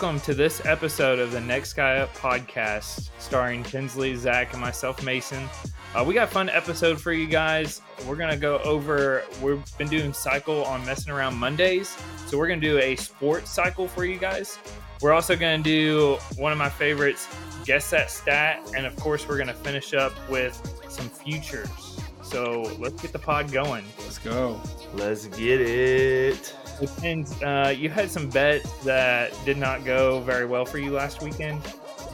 welcome to this episode of the Next Guy Up podcast, starring Tinsley, Zach, and myself, Mason. Uh, we got a fun episode for you guys. We're gonna go over. We've been doing cycle on messing around Mondays, so we're gonna do a sports cycle for you guys. We're also gonna do one of my favorites, guess that stat, and of course, we're gonna finish up with some futures. So let's get the pod going. Let's go. Let's get it. Depends. Uh, you had some bets that did not go very well for you last weekend.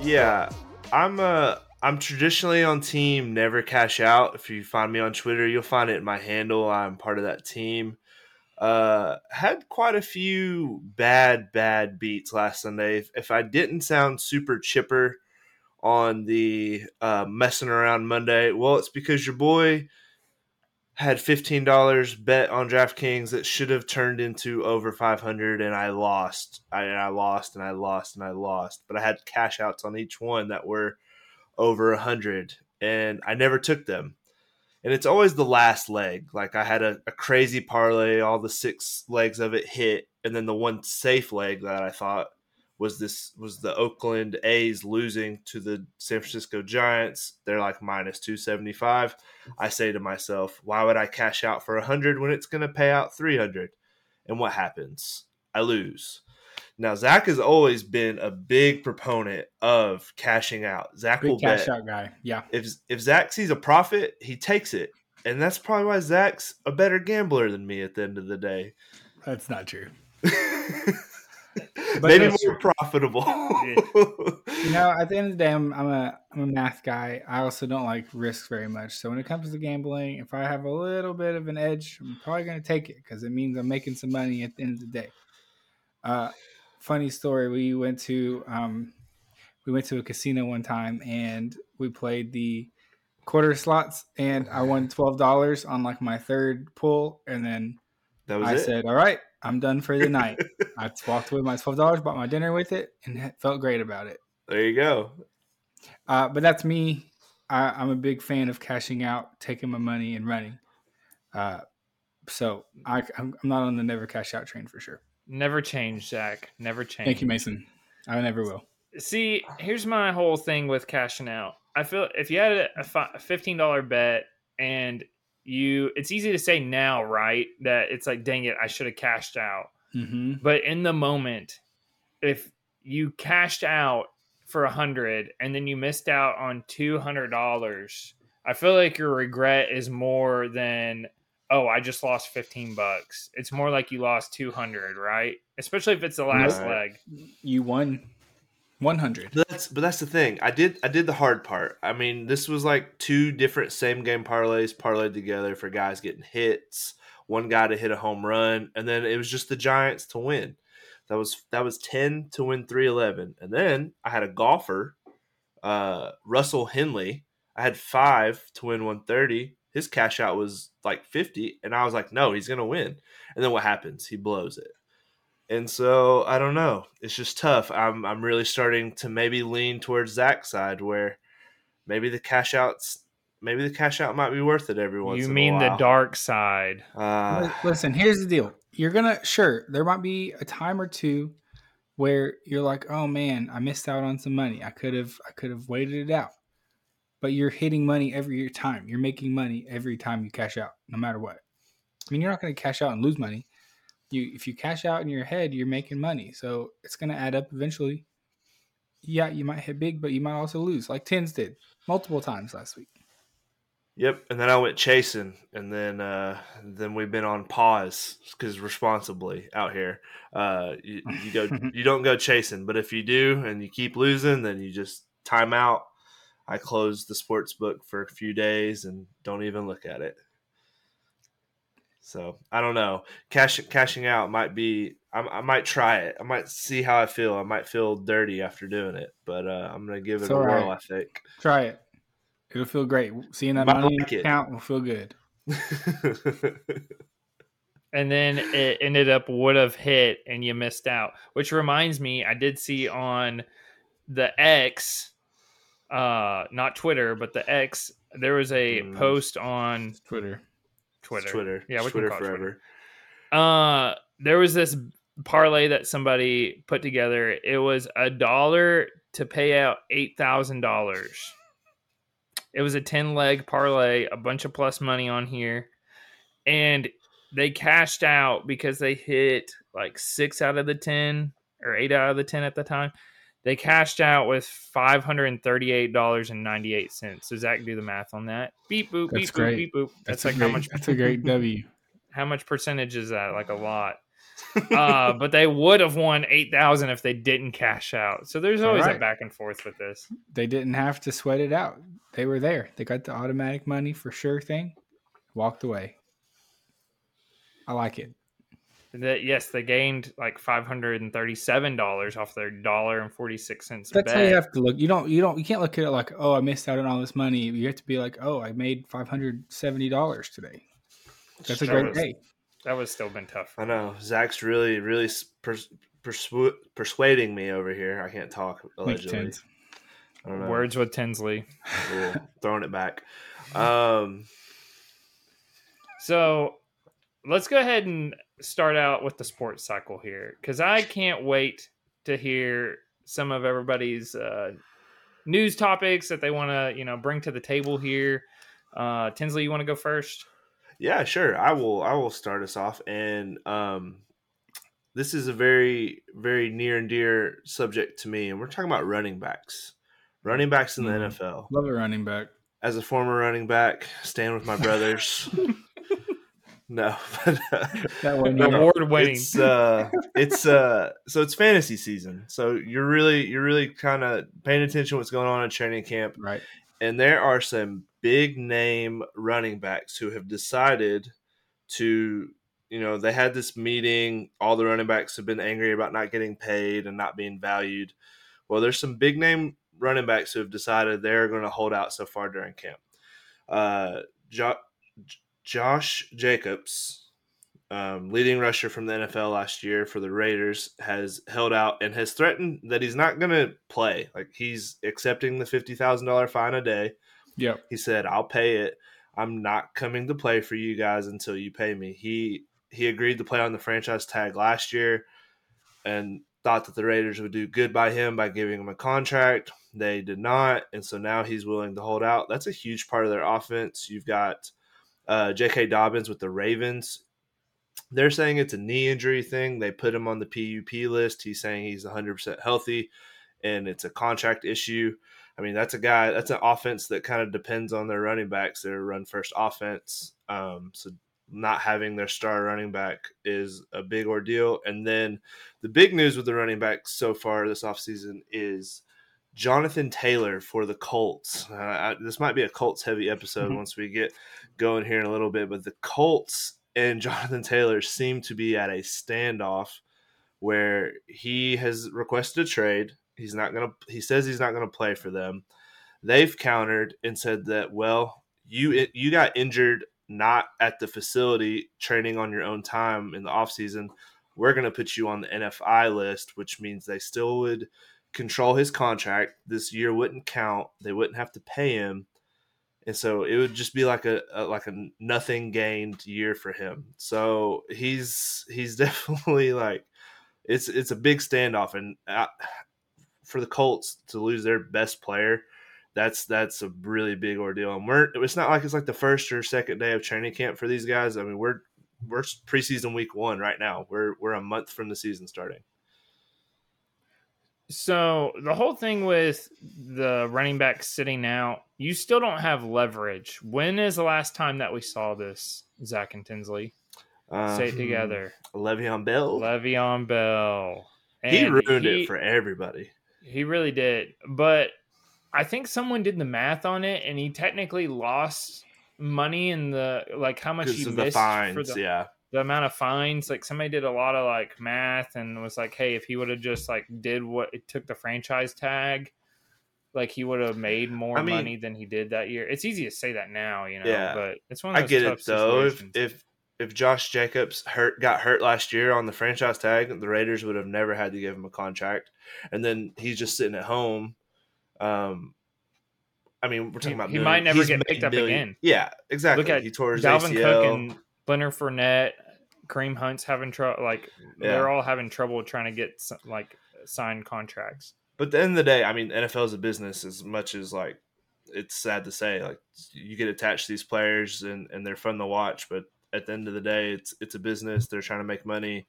Yeah, I'm uh I'm traditionally on team never cash out. If you find me on Twitter, you'll find it in my handle. I'm part of that team. Uh, had quite a few bad bad beats last Sunday. If, if I didn't sound super chipper on the uh, messing around Monday, well, it's because your boy had fifteen dollars bet on DraftKings that should have turned into over five hundred, and I lost. I, and I lost, and I lost, and I lost. But I had cash outs on each one that were over a hundred, and I never took them. And it's always the last leg. Like I had a, a crazy parlay, all the six legs of it hit, and then the one safe leg that I thought was this was the Oakland A's losing to the San Francisco Giants. They're like minus 275. I say to myself, why would I cash out for 100 when it's going to pay out 300? And what happens? I lose. Now Zach has always been a big proponent of cashing out. Zach Big will cash bet out guy. Yeah. if if Zach sees a profit, he takes it. And that's probably why Zach's a better gambler than me at the end of the day. That's not true. Maybe that's more profitable. You know, at the end of the day, I'm, I'm a I'm a math guy. I also don't like risk very much. So when it comes to gambling, if I have a little bit of an edge, I'm probably going to take it because it means I'm making some money at the end of the day. Uh, funny story. We went to um, we went to a casino one time and we played the quarter slots, and I won twelve dollars on like my third pull, and then that was I it. said, "All right, I'm done for the night." I walked away with my twelve dollars, bought my dinner with it, and felt great about it. there you go. Uh, but that's me. I, I'm a big fan of cashing out, taking my money, and running. Uh, so I, I'm, I'm not on the never cash out train for sure. Never change, Zach. Never change. Thank you, Mason. I never will. See, here's my whole thing with cashing out. I feel if you had a, a a fifteen dollar bet and you, it's easy to say now, right? That it's like, dang it, I should have cashed out. hmm But in the moment, if you cashed out for a hundred and then you missed out on two hundred dollars, I feel like your regret is more than oh, I just lost fifteen bucks. It's more like you lost two hundred, right? Especially if it's the last Right. leg. You won 100. But that's but that's the thing. I did I did the hard part. I mean, this was like two different same game parlays parlayed together for guys getting hits, one guy to hit a home run, and then it was just the Giants to win. That was that was 10 to win 311. And then I had a golfer, uh Russell Henley. I had 5 to win 130. His cash out was like 50 and I was like, "No, he's to win." And then what happens? He blows it. And so I don't know. It's just tough. I'm I'm really starting to maybe lean towards Zach's side where maybe the cash outs maybe the cash out might be worth it every once You in mean a the dark side? Uh, Listen, here's the deal. You're gonna sure there might be a time or two where you're like, oh man, I missed out on some money. I could have I could have waited it out. But you're hitting money every time. You're making money every time you cash out, no matter what. I mean, you're not gonna cash out and lose money. You if you cash out in your head, you're making money. So it's gonna add up eventually. Yeah, you might hit big, but you might also lose, like Tins did multiple times last week. Yep, and then I went chasing, and then uh, then we've been on pause because responsibly out here, uh, you, you go you don't go chasing, but if you do and you keep losing, then you just time out. I close the sports book for a few days and don't even look at it. So I don't know. Cash cashing out might be. I, I might try it. I might see how I feel. I might feel dirty after doing it, but uh, I'm gonna give it It's a all whirl. right. I think. Try it. It'll feel great. Seeing that Might money like in it. your account will feel good. and then it ended up would have hit and you missed out which reminds me i did see on the x uh not twitter but the x there was a Mm. post on Twitter. Twitter Twitter. yeah we Twitter can call forever. twitter uh there was this parlay that somebody put together. It was a dollar to pay out eight thousand dollars. It was a ten leg parlay, a bunch of plus money on here, and they cashed out because they hit like six out of the ten or eight out of the ten at the time. They cashed out with five hundred and thirty-eight dollars and ninety-eight cents. So Zach, do the math on that. Beep boop, That's beep great. boop, beep boop. That's, That's, like great, how much? That's a great W. How much percentage is that? Like a lot. uh, but they would have won eight thousand if they didn't cash out. So there's always a back and forth with this. They didn't have to sweat it out. They were there. They got the automatic money for sure thing. Walked away. I like it. That yes, they gained like five hundred and thirty-seven dollars off their dollar and forty-six cents. That's how you have to look. You don't. You don't. You can't look at it like, oh, I missed out on all this money. You have to be like, oh, I made five hundred seventy dollars today. That's a That great was- day. That was still been tough. I know Zach's really, really pers- persu- persuading me over here. I can't talk Makes allegedly. I don't know. Words with Tinsley. Cool. Throwing it back. Um, So let's go ahead and start out with the sports cycle here because I can't wait to hear some of everybody's uh, news topics that they want to you know bring to the table here. Uh, Tinsley, you want to go first? Yeah, sure. I will. I will start us off, and um, this is a very, very near and dear subject to me, and we're talking about running backs. Running backs in the Mhm. NFL. Love a running back. As a former running back, stand with my brothers. no, but, uh, That one, No, Award winning. It's uh, it's uh, so it's fantasy season. So you're really, you're really kind of paying attention to what's going on in training camp. right? and there are some big name running backs who have decided to you know they had this meeting all the running backs have been angry about not getting paid and not being valued well there's some big name running backs who have decided they're going to hold out so far during camp uh, jo- josh jacobs um, leading rusher from the NFL last year for the Raiders, has held out and has threatened that he's not going to play. Like he's accepting the fifty thousand dollar fine a day. Yeah, He said, "I'll pay it. I'm not coming to play for you guys until you pay me." He he agreed to play on the franchise tag last year, and thought that the Raiders would do good by him by giving him a contract. They did not, and so now he's willing to hold out. That's a huge part of their offense. You've got uh, J.K. Dobbins with the Ravens. They're saying it's a knee injury thing. They put him on the PUP list. He's saying he's 100% healthy and it's a contract issue. I mean, that's a guy, that's an offense that kind of depends on their running backs, their run first offense. Um, so not having their star running back is a big ordeal. And then the big news with the running backs so far this offseason is Jonathan Taylor for the Colts. Uh, I, this might be a Colts heavy episode Mhm. once we get going here in a little bit, but the Colts and Jonathan Taylor seem to be at a standoff where he has requested a trade. He's not going to he says he's not going to play for them. They've countered and said that well, you you got injured not at the facility training on your own time in the offseason. We're going to put you on the NFI list, which means they still would control his contract. This year wouldn't count. They wouldn't have to pay him and so it would just be like a, a like a nothing gained year for him. So he's he's definitely like it's it's a big standoff, and uh, for the Colts to lose their best player, that's that's a really big ordeal. And we're it's not like it's like the first or second day of training camp for these guys. I mean we're we're preseason week one right now. We're we're a month from the season starting. So the whole thing with the running back sitting out, you still don't have leverage. When is the last time that we saw this, Zach and Tinsley? Uh, Say it together. Le'Veon Bell. Le'Veon Bell. he ruined he- it for everybody. He really did. But I think someone did the math on it and he technically lost money in the like how much he of the missed fines, for the, yeah. The amount of fines. Like somebody did a lot of like math and was like, hey, if he would have just like did what it took the franchise tag, like he would have made more I mean- money than he did that year. It's easy to say that now, you know, Yeah. but it's one of I get it though. If if if Josh Jacobs hurt got hurt last year on the franchise tag, the Raiders would have never had to give him a contract, and then he's just sitting at home. Um, I mean, we're talking about he million- might never he's get picked up again. Yeah, exactly. Look at he tore his Dalvin ACL. Cook and Leonard Fournette, Kareem Hunt's having trouble. Like Yeah. they're all having trouble trying to get like signed contracts. But at the end of the day, I mean, NFL is a business as much as like it's sad to say, like you get attached to these players and, and they're fun to watch, but at the end of the day, it's it's a business. They're trying to make money,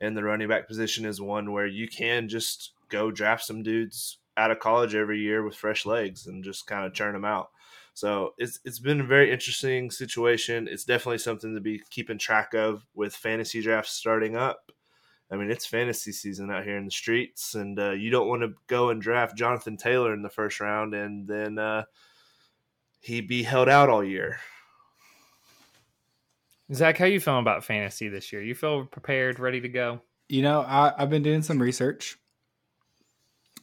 and the running back position is one where you can just go draft some dudes out of college every year with fresh legs and just kind of churn them out. So it's it's been a very interesting situation. It's definitely something to be keeping track of with fantasy drafts starting up. I mean, it's fantasy season out here in the streets, and uh, you don't want to go and draft Jonathan Taylor in the first round and then uh, he be held out all year. Zach, how you feeling about fantasy this year? You feel prepared, ready to go? You know, I, I've been doing some research.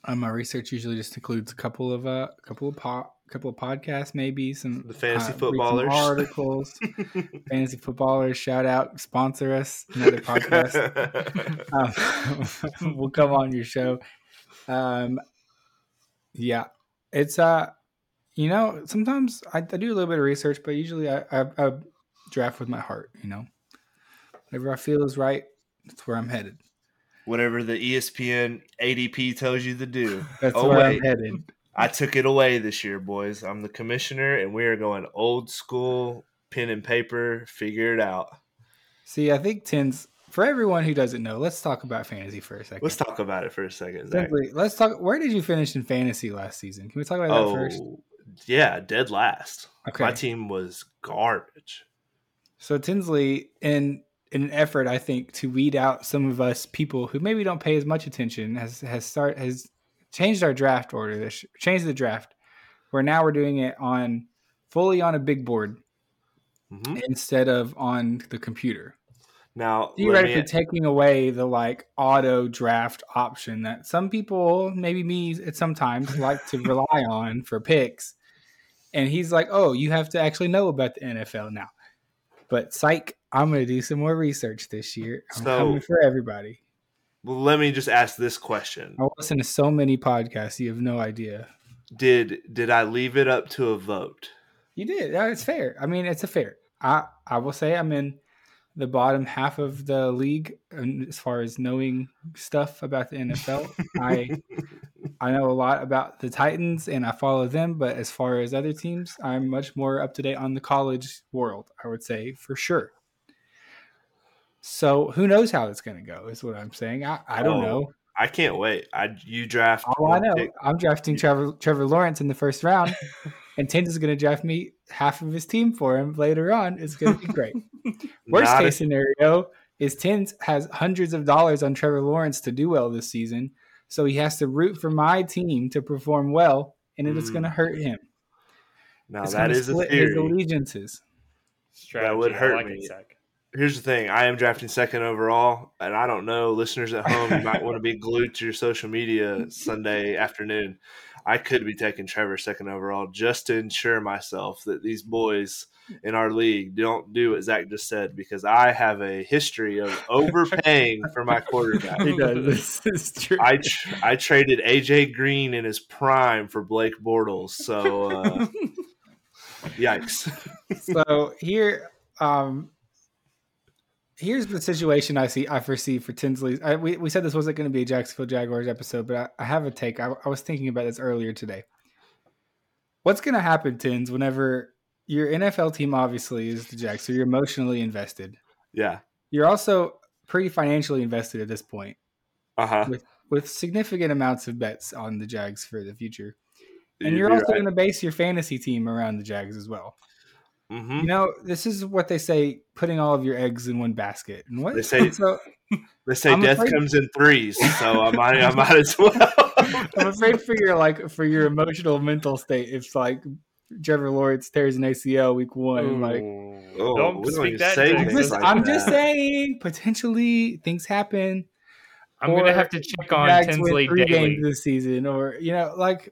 Um, my research usually just includes a couple of uh, a couple of po- couple of podcasts, maybe some The fantasy uh, read some footballers. articles, fantasy footballers. Shout out, sponsor us, another podcast. um, we'll come on your show. Um, yeah, it's uh, you know, sometimes I, I do a little bit of research, but usually I, I, I draft with my heart. You know, whatever I feel is right, that's where I'm headed. Whatever the ESPN ADP tells you to do. That's Oh, where wait. I'm headed. I took it away this year, boys. I'm the commissioner, and we are going old school, pen and paper, figure it out. See, I think tens for everyone who doesn't know. Let's talk about fantasy for a 2nd Let's talk about it for a second. Simply, let's talk. Where did you finish in fantasy last season? Can we talk about that Oh, first? yeah, dead last. Okay. My team was garbage. So Tinsley, in in an effort, I think, to weed out some of us people who maybe don't pay as much attention, has has start has changed our draft order. This changed the draft, where now we're doing it on fully on a big board Mhm. instead of on the computer. Now, Theoretically, me, taking away the like auto draft option that some people, maybe me at sometimes, like to rely on for picks. And he's like, "Oh, you have to actually know about the NFL now." But psych, I'm going to do some more research this year. I'm So- coming for everybody. Well, let me just ask this question: I listen to so many podcasts, you have no idea. Did did I leave it up to a vote? You did. It's fair. I mean, it's a fair. I I will say I'm in the bottom half of the league um, as far as knowing stuff about the NFL. I I know a lot about the Titans and I follow them, but as far as other teams, I'm much more up to date on the college world, I would say for sure. So who knows how it's going to go? Is what I'm saying. I, I don't Oh, know. I can't wait. I you draft. All I know, pick. I'm drafting Trevor Trevor Lawrence in the first round, and Tins is going to draft me half of his team for him later on. It's going to be great. Worst Not a- case scenario is Tins has hundreds of dollars on Trevor Lawrence to do well this season, so he has to root for my team to perform well, and it's Mm. going to hurt him. now It's that gonna is a split his theory. allegiances. Strategy. would hurt like me. It, Zach. Here's the thing: I am drafting second overall, and I don't know, listeners at home, you might want to be glued to your social media Sunday afternoon. I could be taking Trevor second overall just to ensure myself that these boys in our league don't do what Zach just said because I have a history of overpaying for my quarterback. He does. This is true. I tr- I traded AJ Green in his prime for Blake Bortles, so uh, yikes. so here um here's the situation i see i foresee for tinsley. I, we, we said this wasn't going to be a jacksonville jaguars episode but i, I have a take. I, I was thinking about this earlier today. What's going to happen tins whenever your nfl team obviously is the jags so you're emotionally invested. Yeah. you're also pretty financially invested at this point. Uh huh. with significant amounts of bets on the jags for the future. And You'd you're also right. going to base your fantasy team around the jags as well Mhm. you know, this is what they say: putting all of your eggs in one basket. And what They say- so? They say I'm death afraid- comes in threes, so I might I might as well. I'm afraid for your like for your emotional mental state. If like Trevor Lawrence tears an ACL week one, like Oh, don't we don't speak that. say I'm just, like I'm that. just saying, potentially things happen. I'm gonna have to check on Tinsley three daily. games this season, or you know, like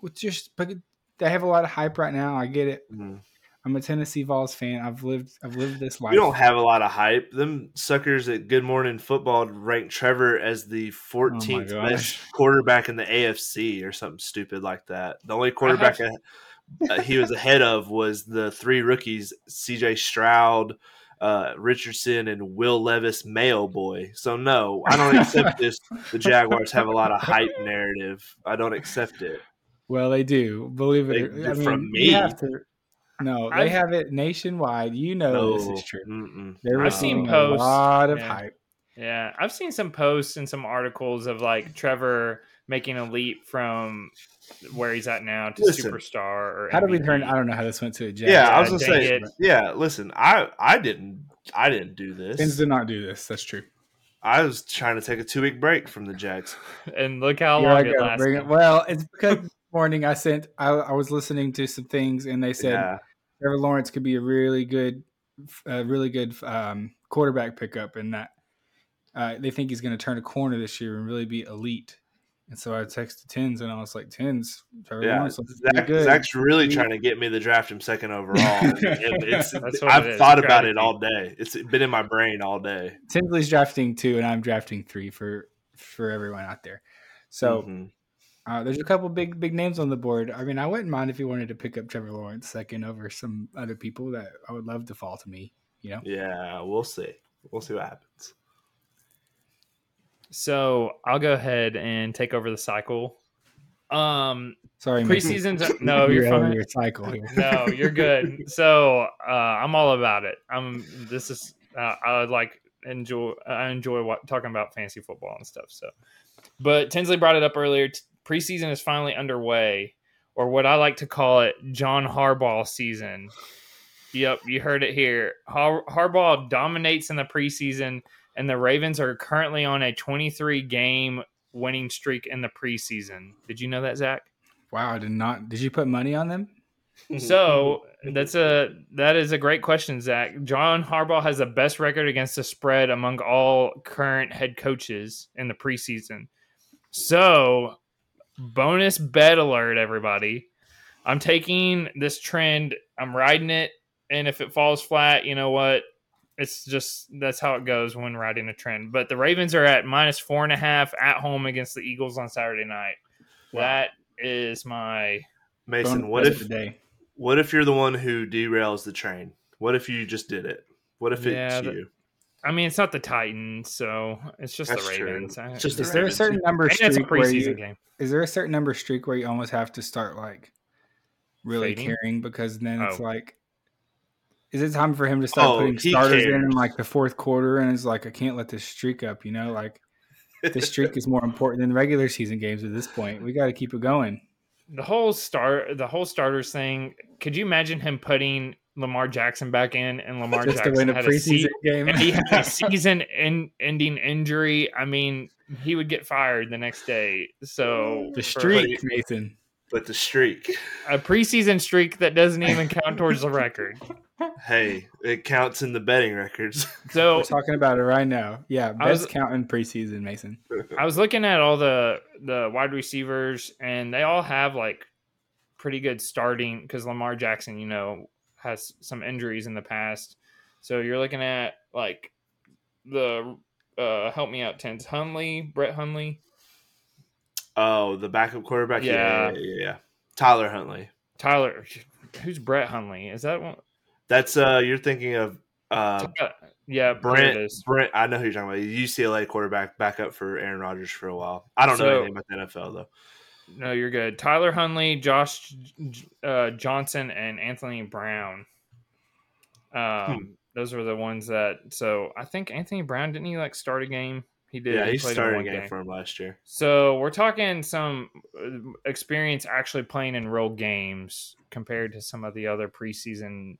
with just but they have a lot of hype right now. I get it. Mhm. I'm a Tennessee Vols fan. I've lived I've lived this life. We don't have a lot of hype. Them suckers at Good Morning Football ranked Trevor as the 14th gosh. best quarterback in the AFC or something stupid like that. The only quarterback uh, he was ahead of was the three rookies: C.J. Stroud, uh, Richardson and Will Levis Mayo boy. So no, I don't accept this. The Jaguars have a lot of hype narrative. I don't accept it. Well, they do. Believe They- it. I mean, from you me. have to. No, they I've- have it nationwide. You know No, this is true. mm-mm. They're I've seen receiving a posts, lot of yeah. hype. Yeah, I've seen some posts and some articles of like Trevor making a leap from where he's at now to Listen, superstar. Or How did we turn? I don't know how this went to a Jags. Yeah, I was gonna say. it. Yeah, listen, I I didn't I didn't do Pins this. did not do this. That's true. I was trying to take a two week break from the Jags. And look how Here I long it go. lasted. Bring it. Well, it's because this morning I sent. I, I was listening to some things, and they said yeah, Trevor Lawrence could be a really good, a really good um, quarterback pickup, and that uh, they think he's going to turn a corner this year and really be elite. And so I texted Tins, and I was like, "Tins, Trevor yeah. Lawrence looks Zach, good." Zach's really He- trying to get me to draft him second overall. and it's, That's what I've it is, thought about it all day. It's been in my brain all day. Tinsley's drafting two, and I'm drafting three for for everyone out there. So Mhm. Uh, there's a couple big big names on the board. I mean, I wouldn't mind if you wanted to pick up Trevor Lawrence second over some other people that I would love to fall to me. You know, yeah, we'll see. We'll see what happens. So I'll go ahead and take over the cycle. Um, sorry, Mason. preseason's no, you're out of fine. Your cycle here. no, you're good. So uh, I'm all about it. I'm. This is. Uh, I like enjoy. I enjoy what, talking about fantasy football and stuff. So, but Tinsley brought it up earlier. T- preseason is finally underway, or what I like to call it, John Harbaugh season. Yep, you heard it here. Har- Harbaugh dominates in the preseason, and the Ravens are currently on a 23 game winning streak in the preseason. Did you know that, Zach? Wow, I did not. Did you put money on them? So that's a that is a great question, Zach. John Harbaugh has the best record against the spread among all current head coaches in the preseason. So, bonus bet alert, everybody! I'm taking this trend. I'm riding it, and if it falls flat, you know what? It's just that's how it goes when riding a trend. But the Ravens are at minus four and a half at home against the Eagles on Saturday night. That is my Mason, what if of the day? what if you're the one who derails the train? What if you just did it? What if Yeah, it's that- you? I mean, it's not the Titans, so it's just That's the true. Ravens. I- just Is the there a certain number and it's a streak where you, game. is there a certain number streak where you almost have to start like really Fading? caring because then it's Oh. like is it time for him to start Oh, putting starters in cares. in like the fourth quarter and it's like I can't let this streak up, you know, like this streak is more important than regular season games at this point. We got to keep it going. The whole start, the whole starters thing. Could you imagine him putting Lamar Jackson back in, and Lamar Just to Jackson win a had a preseason se- game. and he had a season-ending injury? I mean, he would get fired the next day. So the for streak, Nathan. but the streak, a preseason streak that doesn't even count towards the record. hey, it counts in the betting records. So We're talking about it right now. Yeah, I was- best count in preseason, Mason. I was looking at all the the wide receivers, and they all have like pretty good starting because Lamar Jackson, you know, has some injuries in the past. So you're looking at like the uh help me out tens Hunley, Brett Hunley, oh, the backup quarterback. Yeah, Yeah. yeah, yeah. Tyler Huntley. Tyler. Who's Brett Hunley? Is that one? That's uh, you're thinking of uh, yeah, Brent. Brent. I know who you're talking about. UCLA quarterback, backup for Aaron Rodgers for a while. I don't know anything about the NFL though. No, you're good. Tyler Hunley, Josh uh, Johnson, and Anthony Brown. Um, those were the ones that. So I think Anthony Brown didn't he like start a game? He did. Yeah, he in started a one game for him last year. So we're talking some uh, experience actually playing in real games compared to some of the other preseason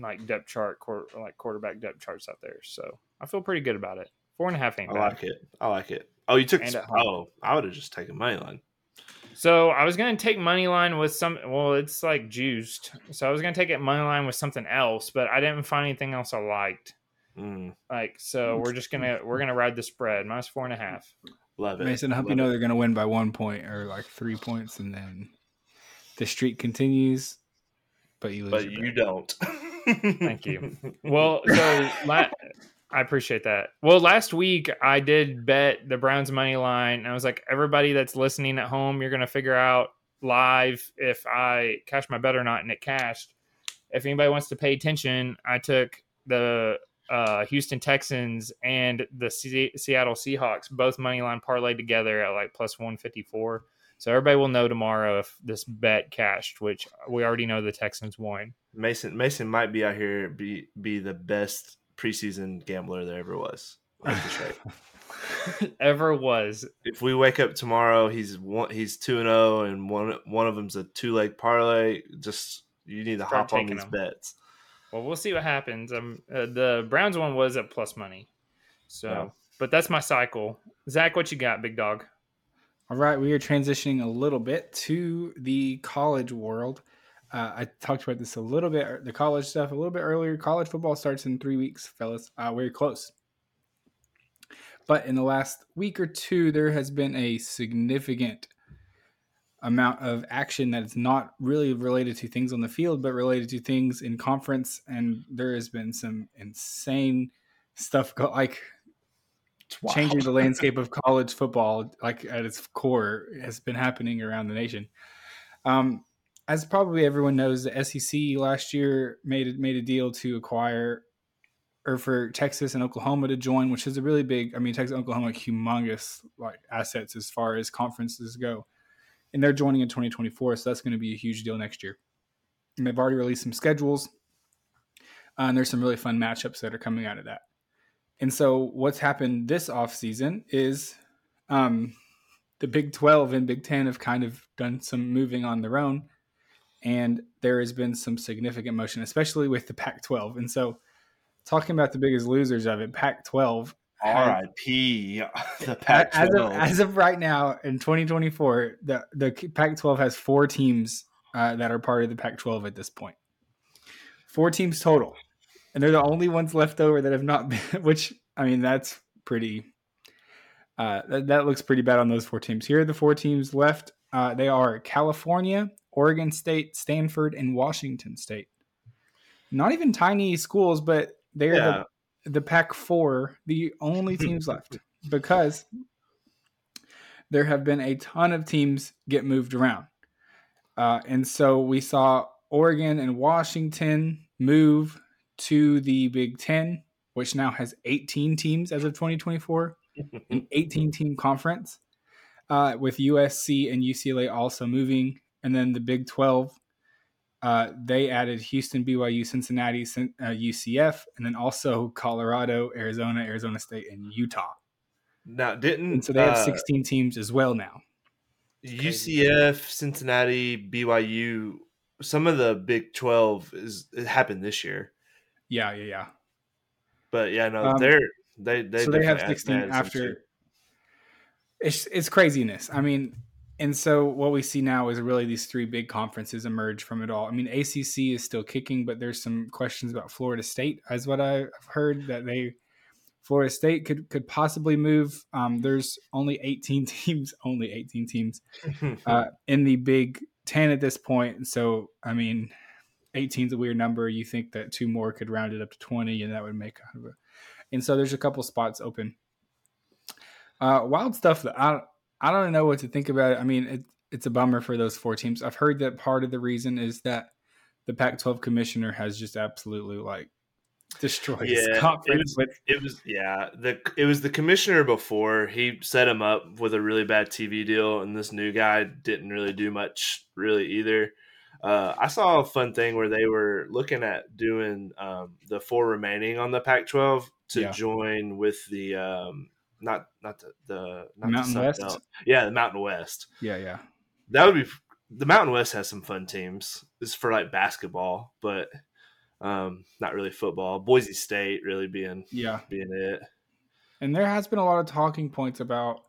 like depth chart, like quarterback depth charts out there. So I feel pretty good about it. Four and a half ain't I bad. like it. I like it. Oh, you took. And at. Oh, I would have just taken money line. So I was gonna take money line with some. Well, it's like juiced. So I was gonna take it money line with something else, but I didn't find anything else I liked. Mm, Like so, we're just gonna we're gonna ride the spread minus four and a half. love it. Mason, I hope you know it. they're going to win by one point or like three points, and then the streak continues, but you lose. but your you bet. don't. Thank you. Well, so la- I appreciate that. Well, last week I did bet the Browns money line. I was like, everybody that's listening at home, you're gonna figure out live if I cash my bet or not, and it cashed. If anybody wants to pay attention, I took the uh, Houston Texans and the C- Seattle Seahawks both money line parlay together at like plus 154. So everybody will know tomorrow if this bet cashed, which we already know the Texans won. Mason Mason might be out here be be the best preseason gambler there ever was. ever was. If we wake up tomorrow, he's one, he's two and zero, and one one of them's a two leg parlay. Just you need to Start hop on these them. bets. Well, we'll see what happens. Um, uh, the Browns one was at plus money, so yeah. but that's my cycle. Zach, what you got, big dog? All right, we are transitioning a little bit to the college world. Uh, I talked about this a little bit, the college stuff a little bit earlier. College football starts in three weeks, fellas. Uh, we're close. But in the last week or two, there has been a significant amount of action that is not really related to things on the field, but related to things in conference. And there has been some insane stuff go like wow. changing the landscape of college football, like at its core, has been happening around the nation. Um, as probably everyone knows, the SEC last year made made a deal to acquire or for Texas and Oklahoma to join, which is a really big. I mean, Texas and Oklahoma humongous like assets as far as conferences go, and they're joining in 2024, so that's going to be a huge deal next year. And they've already released some schedules, uh, and there's some really fun matchups that are coming out of that. And so, what's happened this offseason is um, the Big 12 and Big 10 have kind of done some moving on their own, and there has been some significant motion, especially with the Pac 12. And so, talking about the biggest losers of it, Pac 12. RIP the Pac 12. As of, as of right now in 2024, the, the Pac 12 has four teams uh, that are part of the Pac 12 at this point. Four teams total. And they're the only ones left over that have not been, which, I mean, that's pretty, uh, that, that looks pretty bad on those four teams. Here are the four teams left. Uh, they are California, Oregon State, Stanford, and Washington State. Not even tiny schools, but they're yeah. the, the Pac four, the only teams left because there have been a ton of teams get moved around. Uh, and so we saw Oregon and Washington move to the Big Ten, which now has 18 teams as of 2024, an 18 team conference, uh, with USC and UCLA also moving. And then the Big 12 uh, they added Houston, BYU, Cincinnati, uh, UCF, and then also Colorado, Arizona, Arizona State, and Utah. Now, didn't and so they have uh, 16 teams as well now. UCF, Cincinnati, BYU, some of the Big 12 is it happened this year. Yeah, yeah, yeah. But yeah, no, um, they're they they so they have 16 after. It's it's craziness. I mean, and so what we see now is really these three big conferences emerge from it all. I mean, ACC is still kicking, but there's some questions about Florida State, as what I've heard that they Florida State could could possibly move. Um, there's only 18 teams, only 18 teams uh, in the Big Ten at this point. So I mean, 18 is a weird number. You think that two more could round it up to 20, and that would make kind of a. And so there's a couple spots open. Uh, wild stuff that I I don't know what to think about it. I mean, it, it's a bummer for those four teams. I've heard that part of the reason is that the Pac-12 commissioner has just absolutely like destroyed yeah, his conference. It was, it was, yeah, the it was the commissioner before he set him up with a really bad TV deal, and this new guy didn't really do much really either. Uh, I saw a fun thing where they were looking at doing um, the four remaining on the Pac-12 to yeah. join with the um, not not the, the not Mountain the West. Belt. Yeah, the Mountain West. Yeah, yeah. That would be the Mountain West has some fun teams. It's for like basketball, but um, not really football. Boise State really being yeah being it. And there has been a lot of talking points about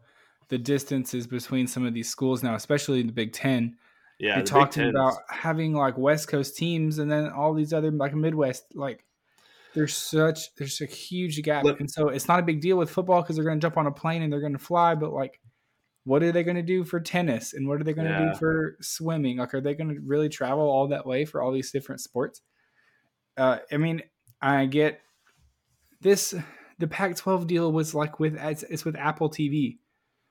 the distances between some of these schools now, especially in the Big Ten. Yeah, You're talking about having like West Coast teams and then all these other like Midwest like there's such there's a huge gap, Look, and so it's not a big deal with football because they're going to jump on a plane and they're going to fly. But like, what are they going to do for tennis, and what are they going to yeah. do for swimming? Like, are they going to really travel all that way for all these different sports? Uh, I mean, I get this. The Pac-12 deal was like with it's, it's with Apple TV.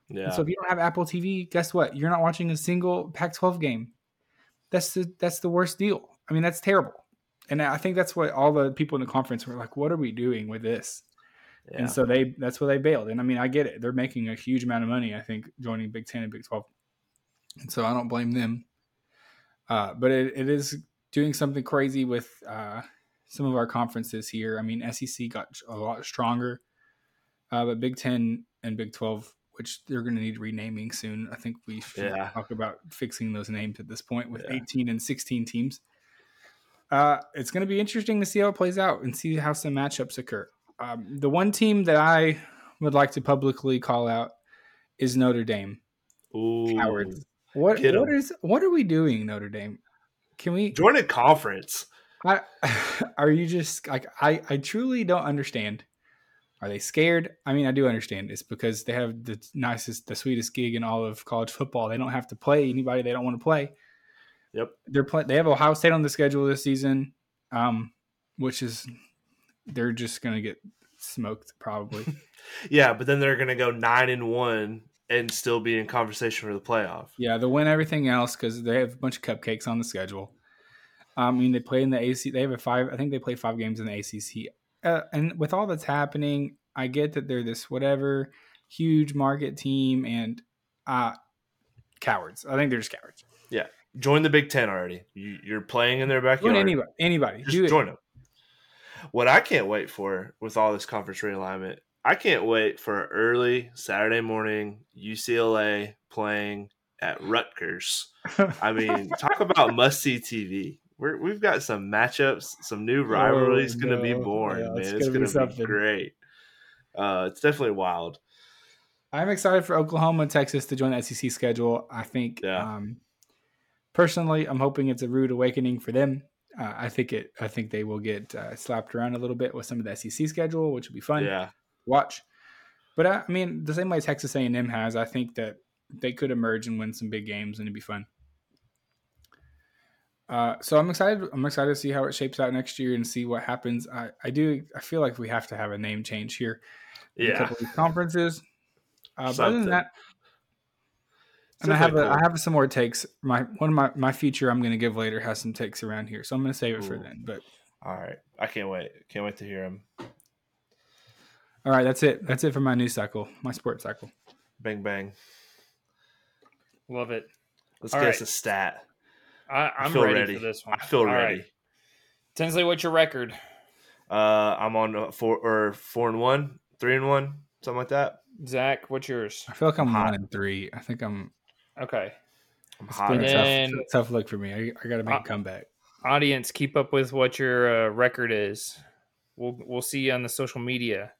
Yeah. And so if you don't have Apple TV, guess what? You're not watching a single Pac-12 game. That's the that's the worst deal. I mean, that's terrible. And I think that's what all the people in the conference were like. What are we doing with this? Yeah. And so they that's why they bailed. And I mean, I get it. They're making a huge amount of money. I think joining Big Ten and Big Twelve, and so I don't blame them. Uh, but it, it is doing something crazy with uh, some of our conferences here. I mean, SEC got a lot stronger, uh, but Big Ten and Big Twelve, which they're going to need renaming soon. I think we should Yeah. talk about fixing those names at this point with Yeah. 18 and 16 teams. Uh, it's going to be interesting to see how it plays out and see how some matchups occur. Um, the one team that I would like to publicly call out is Notre Dame. Ooh. Cowards. What what is what are we doing, Notre Dame? Can we Join a conference. I, are you just like I I truly don't understand. Are they scared? I mean, I do understand. It's because they have the nicest, the sweetest gig in all of college football. They don't have to play anybody they don't want to play. Yep. They're play, They have Ohio State on the schedule this season, um, which is they're just gonna get smoked probably. Yeah, but then they're gonna go nine and one and still be in conversation for the playoff. Yeah, they'll win everything else because they have a bunch of cupcakes on the schedule. I mean, they play in the AC. They have a five. I think they play five games in the ACC. Uh, and with all that's happening, I get that they're this whatever huge market team and uh cowards. I think they're just cowards. Join the Big Ten already. You, you're playing in their Join backyard. anybody. Anybody. Just Do it. join them. What I can't wait for with all this conference realignment, I can't wait for early Saturday morning UCLA playing at Rutgers. I mean, talk about must see TV. We're, we've got some matchups, some new rivalries going to be born, Yeah, man. it's It's gonna be be great. Uh, it's definitely wild. I'm excited for Oklahoma and Texas to join the SEC schedule. I think, Yeah. um, personally, I'm hoping it's a rude awakening for them. Uh, I think it. I think they will get uh, slapped around a little bit with some of the SEC schedule, which will be fun. Yeah. watch. But uh, I mean, the same way Texas A&M has, I think that they could emerge and win some big games, and it'd be fun. Uh, so I'm excited. I'm excited to see how it shapes out next year and see what happens. I, I do. I feel like we have to have a name change here. in a Yeah. couple of conferences. Uh, but other than that, and I have a, Definitely I have some more takes. My one of my my feature I'm going to give later has some takes around here, so I'm going to save it for then. But All right. I can't wait. Can't wait to hear them. all right, that's it. That's it for my news cycle, my sports cycle. Bang, bang. Love it. Let's All guess right. a stat. I, I'm feel ready, ready. for this one. I feel All right. ready. Tinsley, what's your record? Uh, I'm on uh, four or four and one, three and one, something like that. Zach, what's yours? I feel like I'm Hot. one and three. I think I'm. Okay. I'm hot. been a as tough, then- tough look for me. I, I got to make Uh, a comeback. Audience, keep up with what your uh, record is. We'll we'll see you on the social media.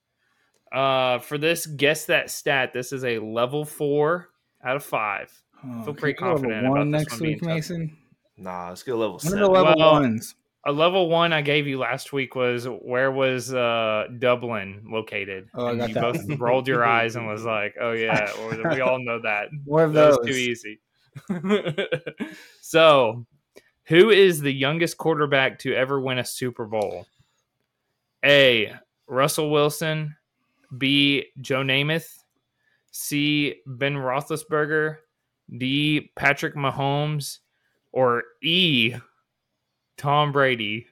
Uh, for this, guess that stat. This is a level four out of five. Oh, feel pretty we level confident about one this next one being week, tough. Mason. Nah, let's get a level One of the level Well, ones. A level one I gave you last week was where was uh, Dublin located? Oh, And you that both rolled your eyes and was like, "Oh yeah, we all know that." More of those. too easy. so, who is the youngest quarterback to ever win a Super Bowl? A. Russell Wilson. B. Joe Namath. C. Ben Roethlisberger. D. Patrick Mahomes. Or E. Tom Brady.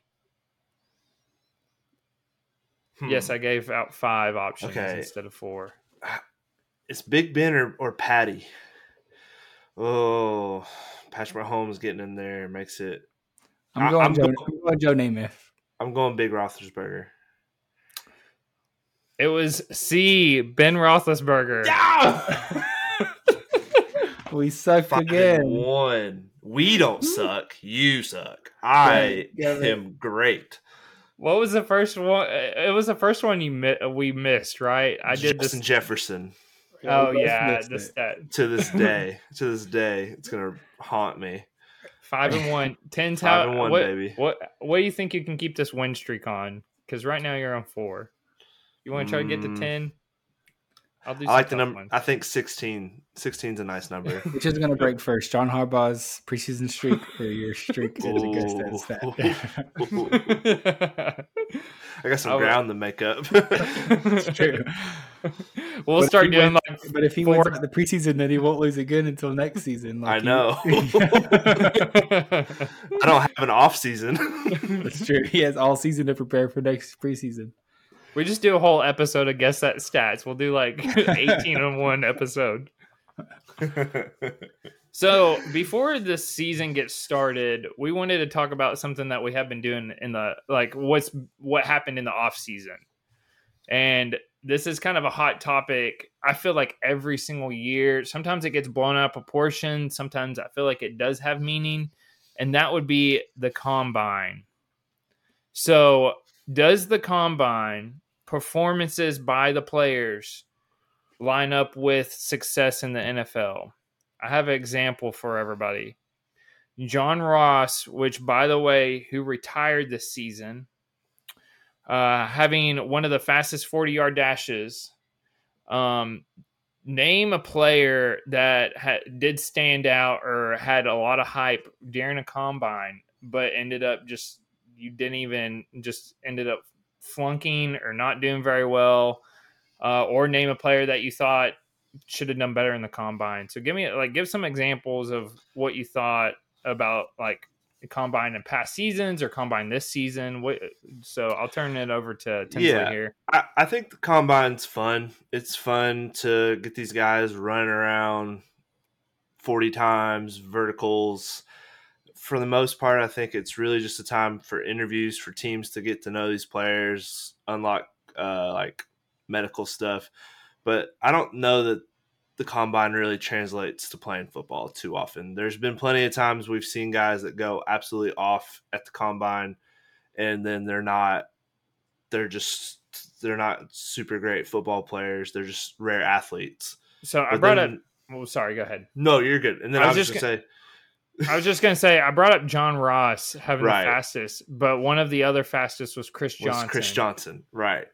Hmm. Yes, I gave out five options Okay. instead of four. It's Big Ben or, or Patty. Oh, Patrick Mahomes getting in there makes it. I'm going. I'm Joe, going- I'm going Joe Namath. I'm going Big Roethlisberger. It was C. Ben Roethlisberger. Yeah, We sucked Five again. one. We don't suck. You suck. I Yeah, yeah, am great. What was the first one? It was the first one you mi- we missed, right? I did Justin this. Jefferson. Oh we yeah, this that To this day, to this day, it's gonna haunt me. five and one. Ten Five times. and one, what, baby. What What do you think you can keep this win streak on? Because right now you're on four. You want to try to get to Mm. ten? I'll do I like the number. ones. I think 16. 16 is a nice number. Which is going to break first, John Harbaugh's preseason streak or your streak to the Ghost stat? I got some I would- ground to make up. It's true. we'll But start doing wins- like But if he four- wins out the preseason, then he won't lose again until next season. I like he- know. I don't have an off season. That's true. He has all season to prepare for next preseason. We just do a whole episode of guess that stats. We'll do like 18 on one episode. So before the season gets started, we wanted to talk about something that we have been doing in the like what's what happened in the off season. And this is kind of a hot topic. I feel like every single year, sometimes it gets blown out of proportion. Sometimes I feel like it does have meaning. And that would be the combine. So, does the combine performances by the players line up with success in the NFL? I have an example for everybody. John Ross, which by the way, who retired this season, uh, having one of the fastest 40 yard dashes. Um, name a player that ha- did stand out or had a lot of hype during a combine, but ended up just, you didn't even, just ended up flunking or not doing very well. Uh, or name a player that you thought should have done better in the combine. So give me like give some examples of what you thought about like the combine in past seasons or combine this season. What so I'll turn it over to Tinsley Yeah. here. I, I think the combine's fun. It's fun to get these guys running around 40 times, verticals. For the most part, I think it's really just a time for interviews for teams to get to know these players, unlock uh, like medical stuff. But I don't know that the combine really translates to playing football too often. There's been plenty of times we've seen guys that go absolutely off at the combine and then they're not they're just they're not super great football players. They're just rare athletes. So I brought then- up well sorry, go ahead. No, you're good. And then I I was was, just just gonna say, I was just gonna say I brought up John Ross having Right. the fastest, but one of the other fastest was Chris Johnson. was. Chris Johnson, right?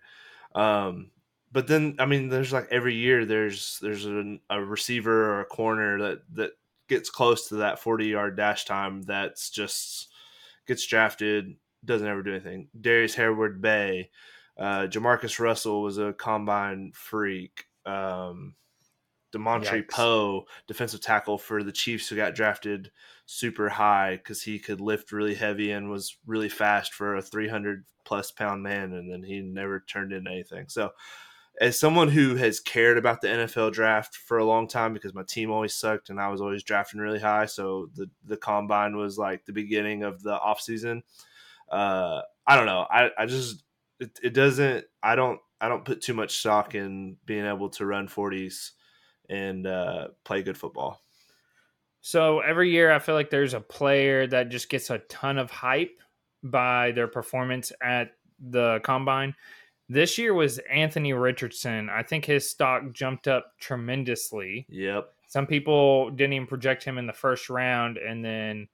Um, but then I mean, there's like every year there's there's a, a receiver or a corner that that gets close to that 40 yard dash time that's just gets drafted, doesn't ever do anything. Darrius Heyward-Bey, uh, Jamarcus Russell was a combine freak. Um, Dontari Yikes. Poe, defensive tackle for the Chiefs, who got drafted super high because he could lift really heavy and was really fast for a 300 plus pound man, and then he never turned into anything. So, as someone who has cared about the NFL draft for a long time, because my team always sucked and I was always drafting really high, so the the combine was like the beginning of the off season. Uh, I don't know. I I just it, it doesn't. I don't. I don't put too much stock in being able to run 40s and uh, play good football. So every year, I feel like there's a player that just gets a ton of hype by their performance at the combine. This year was Anthony Richardson. I think his stock jumped up tremendously. Yep. Some people didn't even project him in the first round, and then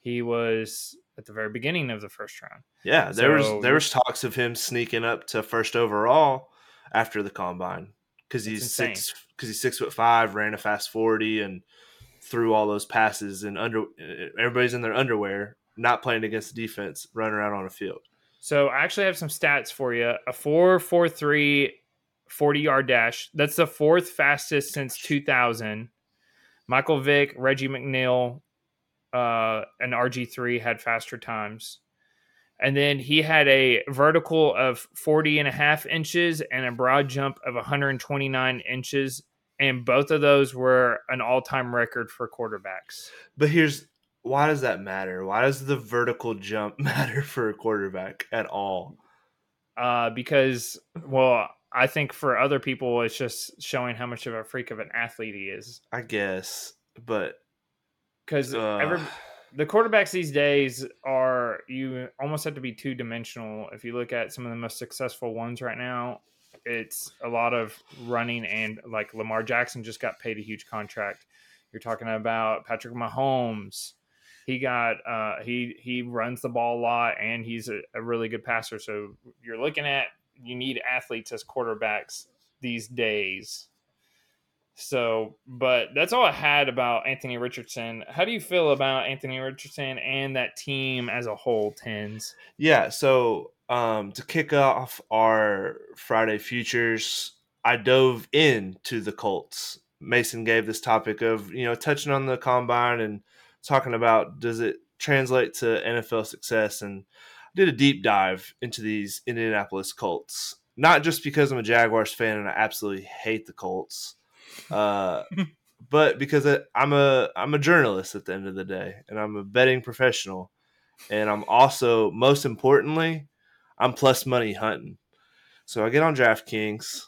he was at the very beginning of the first round. Yeah, there So- was there was talks of him sneaking up to first overall after the combine because he's insane. six because he's six foot five, ran a fast forty, and threw all those passes and under everybody's in their underwear, not playing against the defense, running around on a field. So I actually have some stats for you. A 443 40 yard dash. That's the fourth fastest since 2000. Michael Vick, Reggie McNeal, uh, and RG3 had faster times. And then he had a vertical of 40 and a half inches and a broad jump of 129 inches. And both of those were an all time record for quarterbacks. But here's why does that matter? Why does the vertical jump matter for a quarterback at all? uh, because well, I think for other people, it's just showing how much of a freak of an athlete he is. I guess, but Because uh, every the quarterbacks these days are you almost have to be two dimensional. If you look at some of the most successful ones right now, it's a lot of running and like Lamar Jackson just got paid a huge contract. You're talking about Patrick Mahomes. He got uh, he he runs the ball a lot and he's a, a really good passer. So you're looking at you need athletes as quarterbacks these days. So, but that's all I had about Anthony Richardson. How do you feel about Anthony Richardson and that team as a whole, Tens? Yeah, so um, to kick off our Friday futures, I dove into the Colts. Mason gave this topic of, you know, touching on the combine and talking about does it translate to NFL success and I did a deep dive into these Indianapolis Colts. Not just because I'm a Jaguars fan and I absolutely hate the Colts, uh, but because I'm a I'm a journalist at the end of the day, and I'm a betting professional, and I'm also most importantly, I'm plus money hunting. So I get on DraftKings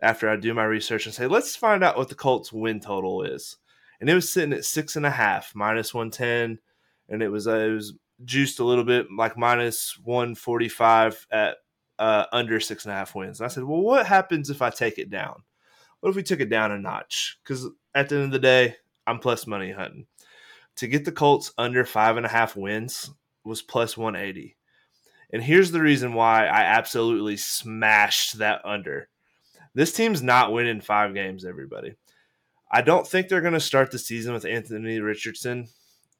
after I do my research and say, let's find out what the Colts win total is, and it was sitting at six and a half, minus one ten, and it was uh, it was juiced a little bit, like minus 145 at uh, under six and a half wins. And I said, well, what happens if I take it down? What if we took it down a notch? Because at the end of the day, I'm plus money hunting. To get the Colts under five and a half wins was plus 180. And here's the reason why I absolutely smashed that under. This team's not winning five games, everybody. I don't think they're going to start the season with Anthony Richardson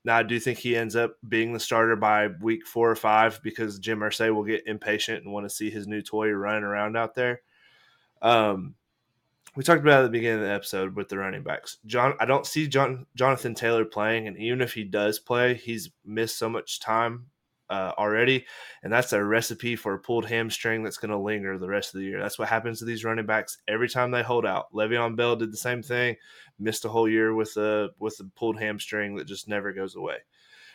now, I do think he ends up being the starter by week four or five because Jim Irsay will get impatient and want to see his new toy running around out there. Um, we talked about at the beginning of the episode with the running backs. John, I don't see John Jonathan Taylor playing, and even if he does play, he's missed so much time uh, already, and that's a recipe for a pulled hamstring that's going to linger the rest of the year. That's what happens to these running backs every time they hold out. Le'Veon Bell did the same thing, missed a whole year with a with a pulled hamstring that just never goes away.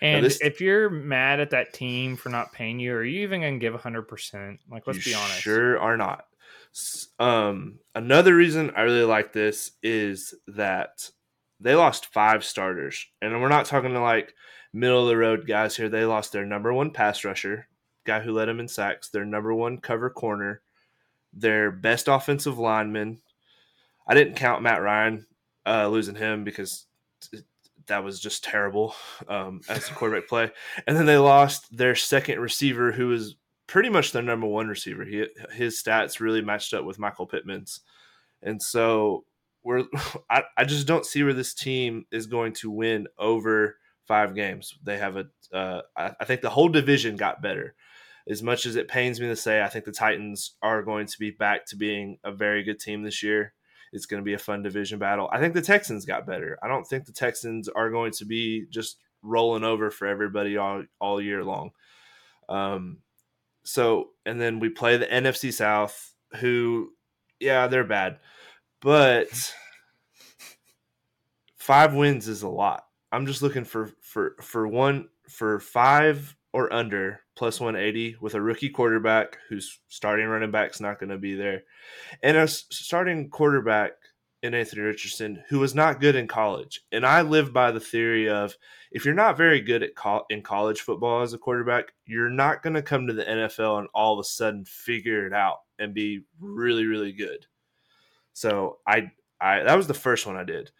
And this, if you're mad at that team for not paying you, are you even going to give 100%? Like, let's be honest. Sure are not. Um, another reason I really like this is that they lost five starters, and we're not talking to like middle of the road guys here. They lost their number one pass rusher, guy who led them in sacks, their number one cover corner, their best offensive lineman. I didn't count Matt Ryan uh, losing him because that was just terrible um, as a quarterback play. And then they lost their second receiver, who was pretty much their number one receiver. He, his stats really matched up with Michael Pittman's. And so we're I, I just don't see where this team is going to win over five games. They have a. Uh, I, I think the whole division got better. As much as it pains me to say, I think the Titans are going to be back to being a very good team this year. It's going to be a fun division battle. I think the Texans got better. I don't think the Texans are going to be just rolling over for everybody all, all year long. Um, so, and then we play the NFC South, who, yeah, they're bad, but five wins is a lot. I'm just looking for for for one for five or under plus 180 with a rookie quarterback who's starting running back's not going to be there, and a starting quarterback in Anthony Richardson who was not good in college. And I live by the theory of if you're not very good at co- in college football as a quarterback, you're not going to come to the NFL and all of a sudden figure it out and be really really good. So I I that was the first one I did.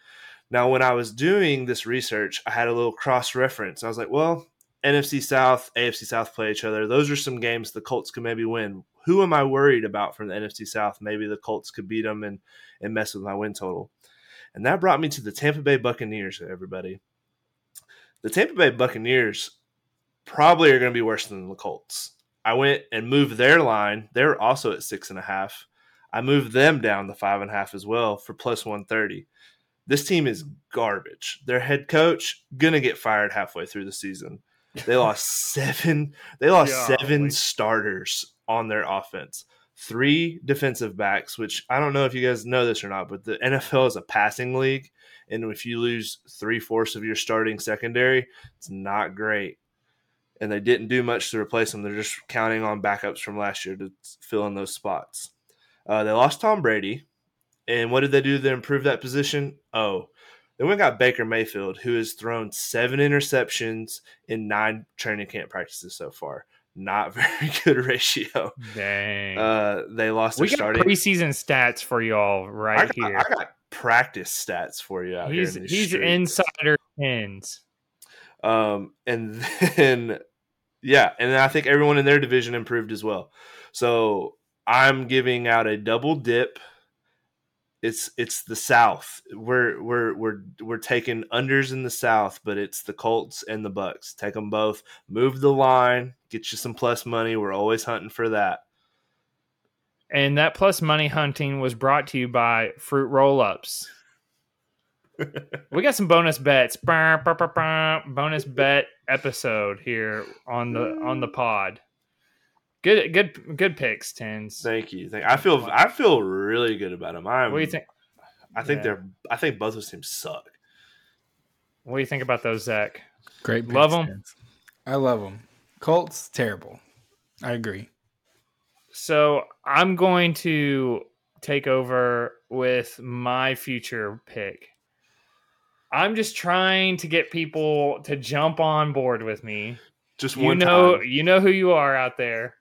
Now, when I was doing this research, I had a little cross reference. I was like, well, NFC South, AFC South play each other. Those are some games the Colts could maybe win. Who am I worried about from the NFC South? Maybe the Colts could beat them and, and mess with my win total. And that brought me to the Tampa Bay Buccaneers, everybody. The Tampa Bay Buccaneers probably are going to be worse than the Colts. I went and moved their line. They're also at six and a half. I moved them down to five and a half as well for plus 130. This team is garbage. Their head coach gonna get fired halfway through the season. They lost seven. They lost seven starters on their offense. Three defensive backs, which I don't know if you guys know this or not, but the NFL is a passing league, and if you lose three fourths of your starting secondary, it's not great. And they didn't do much to replace them. They're just counting on backups from last year to fill in those spots. Uh, they lost Tom Brady, and what did they do to improve that position? Oh, then we got Baker Mayfield, who has thrown seven interceptions in nine training camp practices so far. Not very good ratio. Dang. Uh, they lost. We got starting. preseason stats for y'all right I got, here. I got practice stats for you out he's, here. he's streets. insider ends. Um, and then yeah, and I think everyone in their division improved as well. So I'm giving out a double dip it's it's the South. We're we're we're we're taking unders in the South, but it's the Colts and the Bucks. Take them both. Move the line. Get you some plus money. We're always hunting for that. And that plus money hunting was brought to you by Fruit Roll Ups. we got some bonus bets. Bonus bet episode here on the on the pod. Good, good, good picks, tens. Thank you. Thank. I feel I feel really good about them. I'm. What do you think? I think yeah. they're. I think both of those teams suck. What do you think about those, Zach? Great, picks, love them. I love them. Colts terrible. I agree. So I'm going to take over with my future pick. I'm just trying to get people to jump on board with me. Just one. you know, time. you know who you are out there.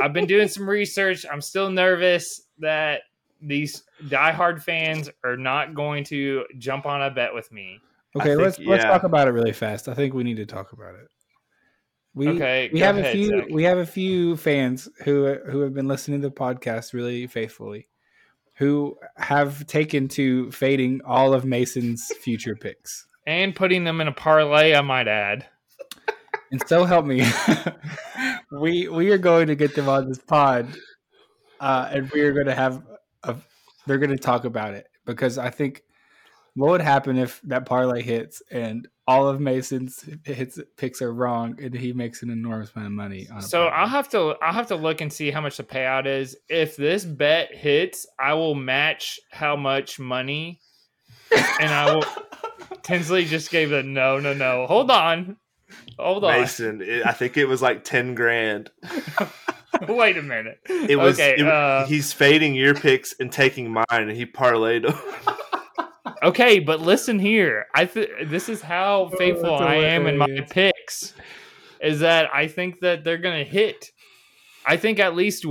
I've been doing some research. I'm still nervous that these diehard fans are not going to jump on a bet with me. Okay, think, let's yeah. let's talk about it really fast. I think we need to talk about it. We, okay, we have ahead, a few Zach. we have a few fans who who have been listening to the podcast really faithfully, who have taken to fading all of Mason's future picks and putting them in a parlay. I might add and so help me, we we are going to get them on this pod, uh, and we are going to have a. They're going to talk about it because I think what would happen if that parlay hits and all of Mason's hits picks are wrong and he makes an enormous amount of money. so I'll have to I'll have to look and see how much the payout is. If this bet hits, I will match how much money, and I will. Tinsley just gave a no, no, no. Hold on. Hold on, Mason. It, I think it was like ten grand. Wait a minute. It was. Okay, it, uh, he's fading your picks and taking mine, and he parlayed them. okay, but listen here. I th- this is how oh, faithful oh, I am in my picks. Is that I think that they're gonna hit. I think at least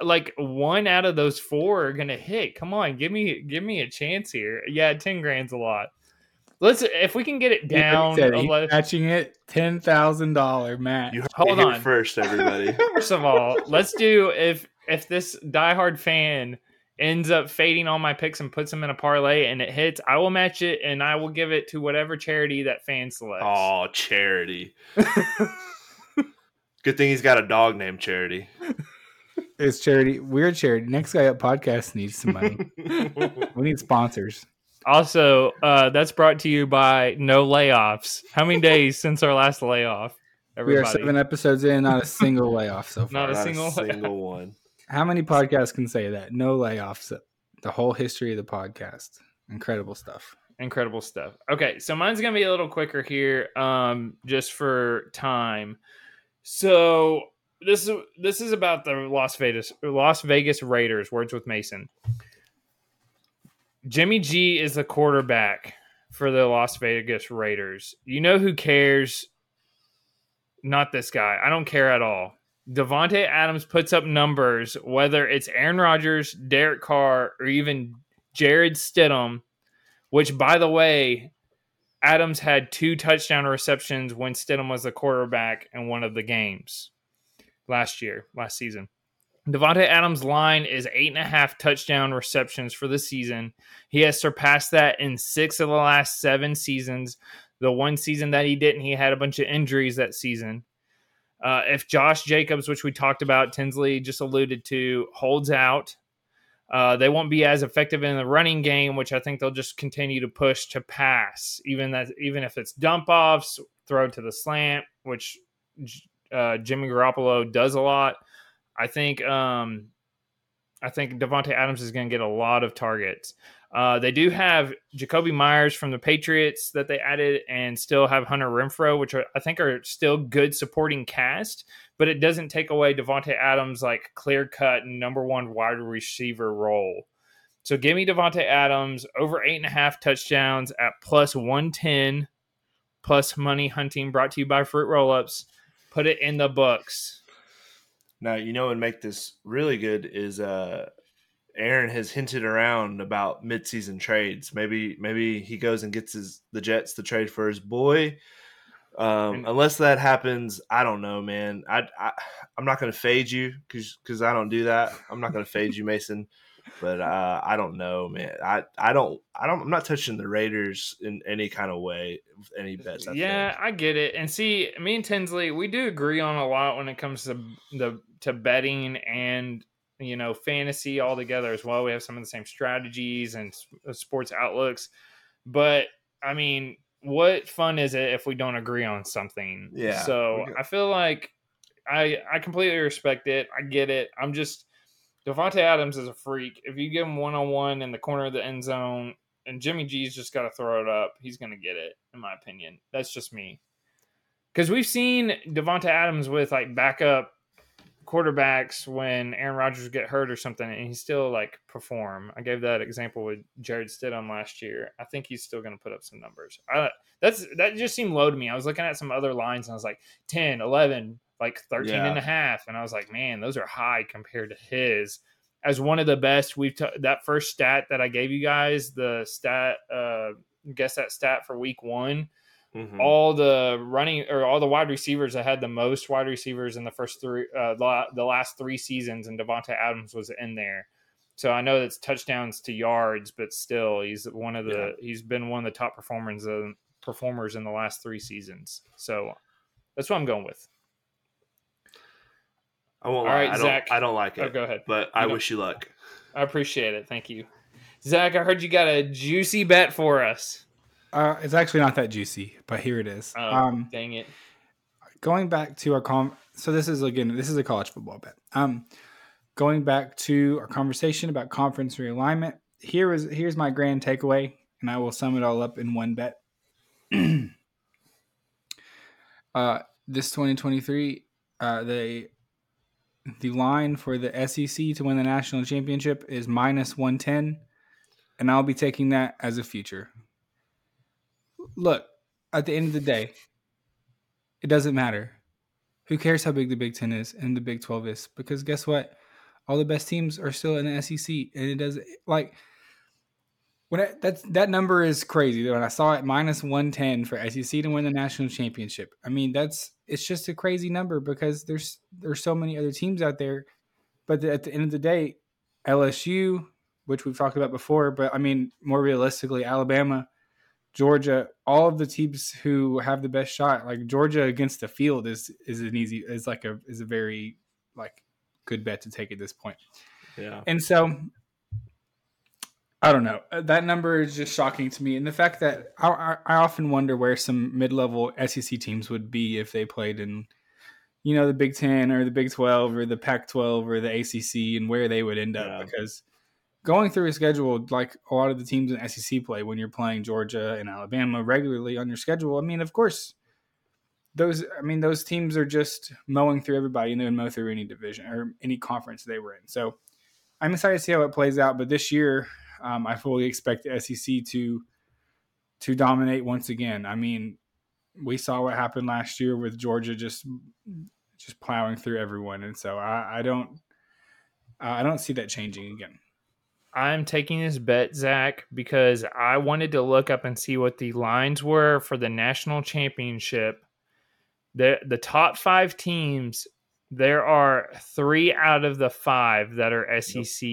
like one out of those four are gonna hit. Come on, give me give me a chance here. Yeah, ten grand's a lot. Let's if we can get it down. Said, matching it ten thousand dollar match. You hold on first, everybody. First of all, let's do if if this diehard fan ends up fading all my picks and puts them in a parlay and it hits, I will match it and I will give it to whatever charity that fan selects. Oh, charity. Good thing he's got a dog named Charity. It's charity. Weird charity. Next guy up podcast needs some money. we need sponsors. Also, uh, that's brought to you by No Layoffs. How many days since our last layoff? Everybody? We are seven episodes in, not a single layoff so far. Not a not single, a single one. How many podcasts can say that? No layoffs. The whole history of the podcast. Incredible stuff. Incredible stuff. Okay, so mine's gonna be a little quicker here, um, just for time. So this is this is about the Las Vegas Las Vegas Raiders. Words with Mason. Jimmy G is the quarterback for the Las Vegas Raiders. You know who cares? Not this guy. I don't care at all. Davante Adams puts up numbers, whether it's Aaron Rodgers, Derek Carr, or even Jarrett Stidham, which, by the way, Adams had two touchdown receptions when Stidham was the quarterback in one of the games last year, last season. Davante Adams' line is eight and a half touchdown receptions for the season. He has surpassed that in six of the last seven seasons. The one season that he didn't, he had a bunch of injuries that season. Uh, if Josh Jacobs, which we talked about, Tinsley just alluded to, holds out, uh, they won't be as effective in the running game, which I think they'll just continue to push to pass, even that even if it's dump offs, throw to the slant, which uh, Jimmy Garoppolo does a lot. I think um, I think Davante Adams is going to get a lot of targets. Uh, they do have Jakobi Meyers from the Patriots that they added, and still have Hunter Renfrow, which are, I think are still good supporting cast. But it doesn't take away Davante Adams' like clear cut number one wide receiver role. So give me Davante Adams over eight and a half touchdowns at plus one ten, plus money hunting. Brought to you by Fruit Roll Ups. Put it in the books. Now, you know, and make this really good is uh Aaron has hinted around about midseason trades. Maybe maybe he goes and gets his the Jets to trade for his boy. Um, unless that happens, I don't know, man. I, I am not going to fade you because because I don't do that. I'm not going to fade you, Mason. but uh, I don't know, man. I I don't I don't I'm not touching the Raiders in any kind of way any bets. I yeah, think. I get it. And see, me and Tinsley, we do agree on a lot when it comes to the to betting and you know fantasy all together as well. We have some of the same strategies and uh, sports outlooks, but I mean, what fun is it if we don't agree on something? Yeah, So I feel like I I completely respect it. I get it. I'm just Davante Adams is a freak. If you give him one on one in the corner of the end zone, and Jimmy G's just got to throw it up, he's going to get it. In my opinion, that's just me. Because we've seen Davante Adams with like backup quarterbacks when Aaron Rodgers get hurt or something and he still like perform. I gave that example with Jarrett Stidham last year. I think he's still going to put up some numbers. That's that just seemed low to me. I was looking at some other lines and I was like 10, 11, like 13 yeah. and a half and I was like, "Man, those are high compared to his." As one of the best, we've t- that first stat that I gave you guys, the stat uh guess that stat for week 1 Mm-hmm. All the running or all the wide receivers that had the most wide receivers in the first three, uh, the last three seasons, and Davante Adams was in there. So I know that's touchdowns to yards, but still, he's one of the yeah. he's been one of the top performers performers in the last three seasons. So that's what I'm going with. I won't. All right, I Zach. Don't, I don't like oh, it. Oh, go ahead. But I wish you luck. I appreciate it. Thank you, Zach. I heard you got a juicy bet for us. Uh, it's actually not that juicy, but here it is. Oh, um, dang it! going back to our com so this is again this is a college football bet um going back to our conversation about conference realignment here is here's my grand takeaway and i will sum it all up in one bet uh this 2023 uh the the line for the sec to win the national championship is minus 110 and i'll be taking that as a future look at the end of the day it doesn't matter. Who cares how big the Big Ten is and the Big Twelve is? Because guess what? All the best teams are still in the SEC, and it does like when I, that number is crazy. When I saw it minus one ten for SEC to win the national championship, I mean that's it's just a crazy number because there's there's so many other teams out there. But at the end of the day, LSU, which we've talked about before, but I mean more realistically, Alabama, Georgia, all of the teams who have the best shot, like Georgia against the field is is an easy is like a is a very like good bet to take at this point. Yeah. And so I don't know. Uh, That number is just shocking to me, and the fact that I, I, often wonder where some mid-level SEC teams would be if they played in, you know, the Big Ten or the Big Twelve or the Pac-12 or the ACC, and where they would end up Yeah. because going through a schedule like a lot of the teams in SEC play when you're playing Georgia and Alabama regularly on your schedule. I mean, of course, those I mean those teams are just mowing through everybody and they would mow through any division or any conference they were in. So I'm excited to see how it plays out. But this year, um, I fully expect the SEC to to dominate once again. I mean, we saw what happened last year with Georgia just just plowing through everyone, and so I, I don't I don't see that changing again. I'm taking this bet, Zach, because I wanted to look up and see what the lines were for the national championship. The the top five teams, there are three out of the five that are SEC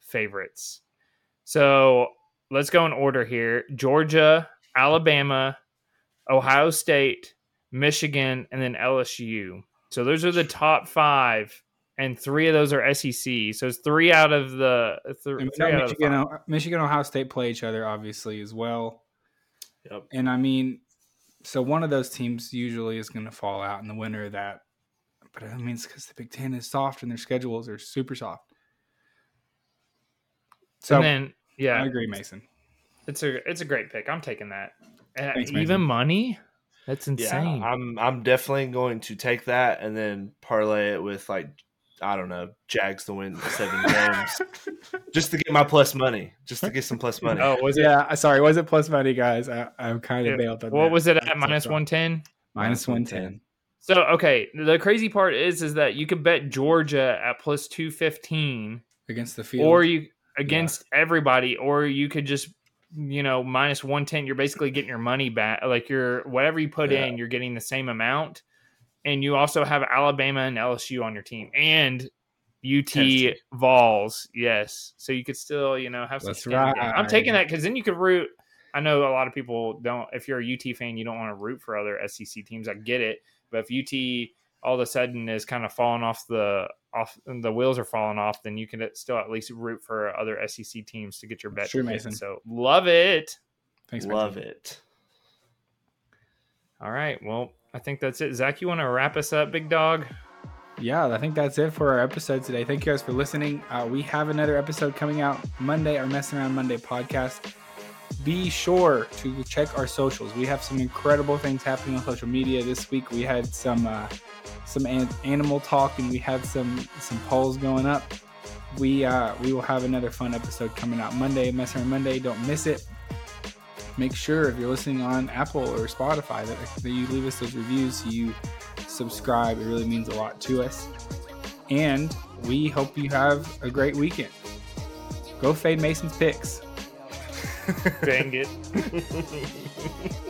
favorites. So let's go in order here: Georgia, Alabama, Ohio State, Michigan, and then LSU. So those are the top five, and three of those are SEC. So it's three out of the th- And three out of the Michigan, Michigan, Ohio State play each other obviously as well. Yep. And I mean, so one of those teams usually is going to fall out in the winner of that. But I mean, it's because the Big Ten is soft and their schedules are super soft. So and then yeah, I agree, Mason. it's a it's a great pick. I'm taking that. Thanks, even Mason. money, that's insane. Yeah, insane. I'm I'm definitely going to take that and then parlay it with like I don't know, Jags to win seven games. Just to get my plus money. Just to get some plus money. oh, was it? Yeah, sorry, was it plus money, guys? I, I'm kind of Yeah. bailed on What that. was it at That's uh, minus what's up. one ten? Minus Minus 110. So okay, the crazy part is is that you could bet Georgia at plus two fifteen, against the field. or you against everybody, or you could just you know minus one ten. You're basically getting your money back. Like you're whatever you put Yeah. in, you're getting the same amount. And you also have Alabama and LSU on your team, and UT Tennessee. Vols. Yes, so you could still you know have some. That's skin in the game. I'm taking that because then you could root. I know a lot of people don't. If you're a UT fan, you don't want to root for other SEC teams. I get it, but if UT all of a sudden is kind of falling off the off the wheels are falling off, then you can still at least root for other SEC teams to get your bet. True. Mason. So love it. Thanks, Love Mason. it. All right. Well, I think that's it. Zach, you want to wrap us up, big dog? Yeah, I think that's it for our episode today. Thank you guys for listening. Uh, we have another episode coming out Monday, our Messing Around Monday podcast. Be sure to check our socials. We have some incredible things happening on social media this week. We had some uh, some an- animal talk, and we had some some polls going up. We uh, we will have another fun episode coming out Monday, Messing Around Monday. Don't miss it. Make sure if you're listening on Apple or Spotify that, that you leave us those reviews. You subscribe. It really means a lot to us. And we hope you have a great weekend. Go fade Mason's picks. Dang it.